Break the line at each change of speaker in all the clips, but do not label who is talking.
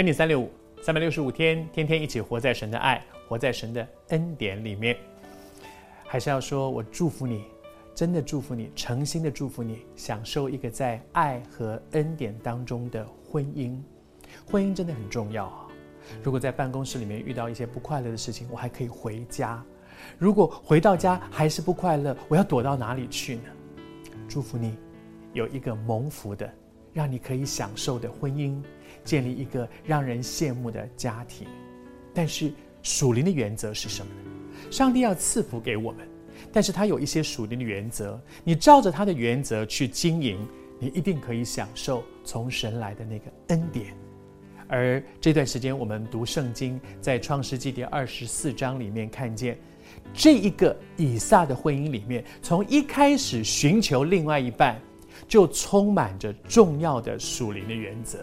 恩典三六五，三百六十五天，天天一起活在神的爱，活在神的恩典里面。还是要说，我祝福你，真的祝福你，诚心的祝福你，享受一个在爱和恩典当中的婚姻。婚姻真的很重要啊！如果在办公室里面遇到一些不快乐的事情，我还可以回家；如果回到家还是不快乐，我要躲到哪里去呢？祝福你有一个蒙福的，让你可以享受的婚姻，建立一个让人羡慕的家庭。但是属灵的原则是什么呢？上帝要赐福给我们，但是他有一些属灵的原则，你照着他的原则去经营，你一定可以享受从神来的那个恩典。而这段时间我们读圣经，在创世纪第二十四章里面看见，这一个以撒的婚姻里面，从一开始寻求另外一半，就充满着重要的属灵的原则，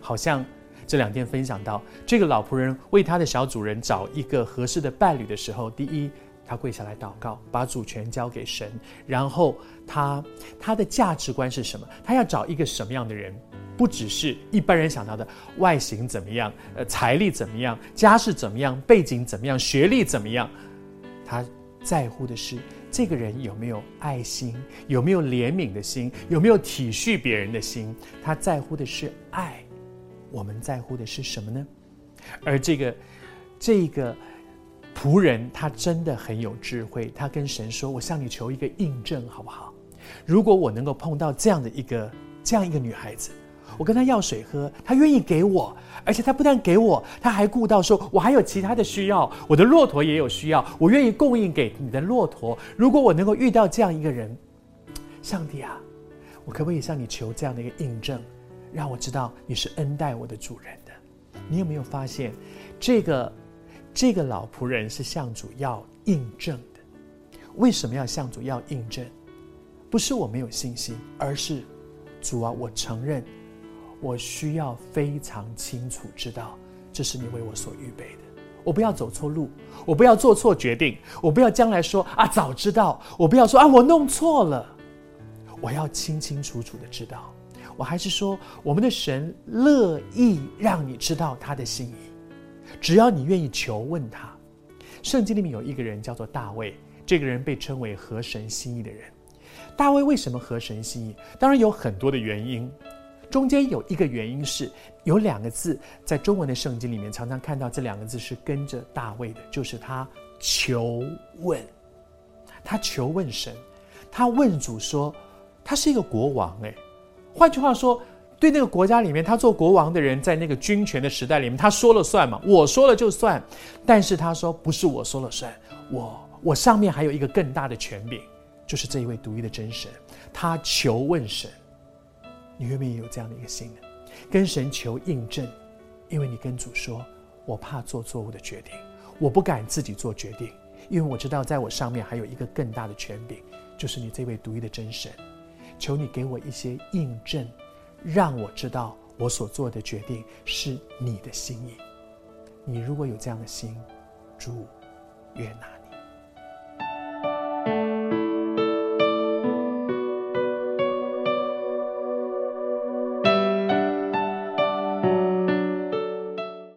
好像。这两天分享到，这个老仆人为他的小主人找一个合适的伴侣的时候，第一，他跪下来祷告，把主权交给神。然后他他的价值观是什么？他要找一个什么样的人？不只是一般人想到的外形怎么样，呃，财力怎么样，家世怎么样，背景怎么样，学历怎么样？他在乎的是这个人有没有爱心，有没有怜悯的心，有没有体恤别人的心？他在乎的是爱。我们在乎的是什么呢？而这个这个仆人，他真的很有智慧。他跟神说：“我向你求一个印证，好不好？如果我能够碰到这样的一个这样一个女孩子，我跟他要水喝，他愿意给我，而且他不但给我，他还顾到说，我还有其他的需要，我的骆驼也有需要，我愿意供应给你的骆驼。如果我能够遇到这样一个人，上帝啊，我可不可以向你求这样的一个印证？”让我知道你是恩待我的主人的。你有没有发现，这个这个老仆人是向主要印证的？为什么要向主要印证？不是我没有信心，而是主啊，我承认我需要非常清楚知道这是你为我所预备的。我不要走错路，我不要做错决定，我不要将来说啊早知道，我不要说啊我弄错了，我要清清楚楚的知道。我还是说，我们的神乐意让你知道他的心意，只要你愿意求问他。圣经里面有一个人叫做大卫，这个人被称为合神心意的人。大卫为什么合神心意？当然有很多的原因，中间有一个原因是有两个字，在中文的圣经里面常常看到这两个字是跟着大卫的，就是他求问，他求问神，他问主说，他是一个国王诶，换句话说，对那个国家里面，他做国王的人，在那个军权的时代里面，他说了算嘛？我说了就算。但是他说，不是我说了算，我我上面还有一个更大的权柄，就是这一位独一的真神。他求问神，你愿不愿意有这样的一个心呢？跟神求印证，因为你跟主说，我怕做错误的决定，我不敢自己做决定，因为我知道在我上面还有一个更大的权柄，就是你这位独一的真神。求你给我一些印证，让我知道我所做的决定是你的心意。你如果有这样的心，主悦纳。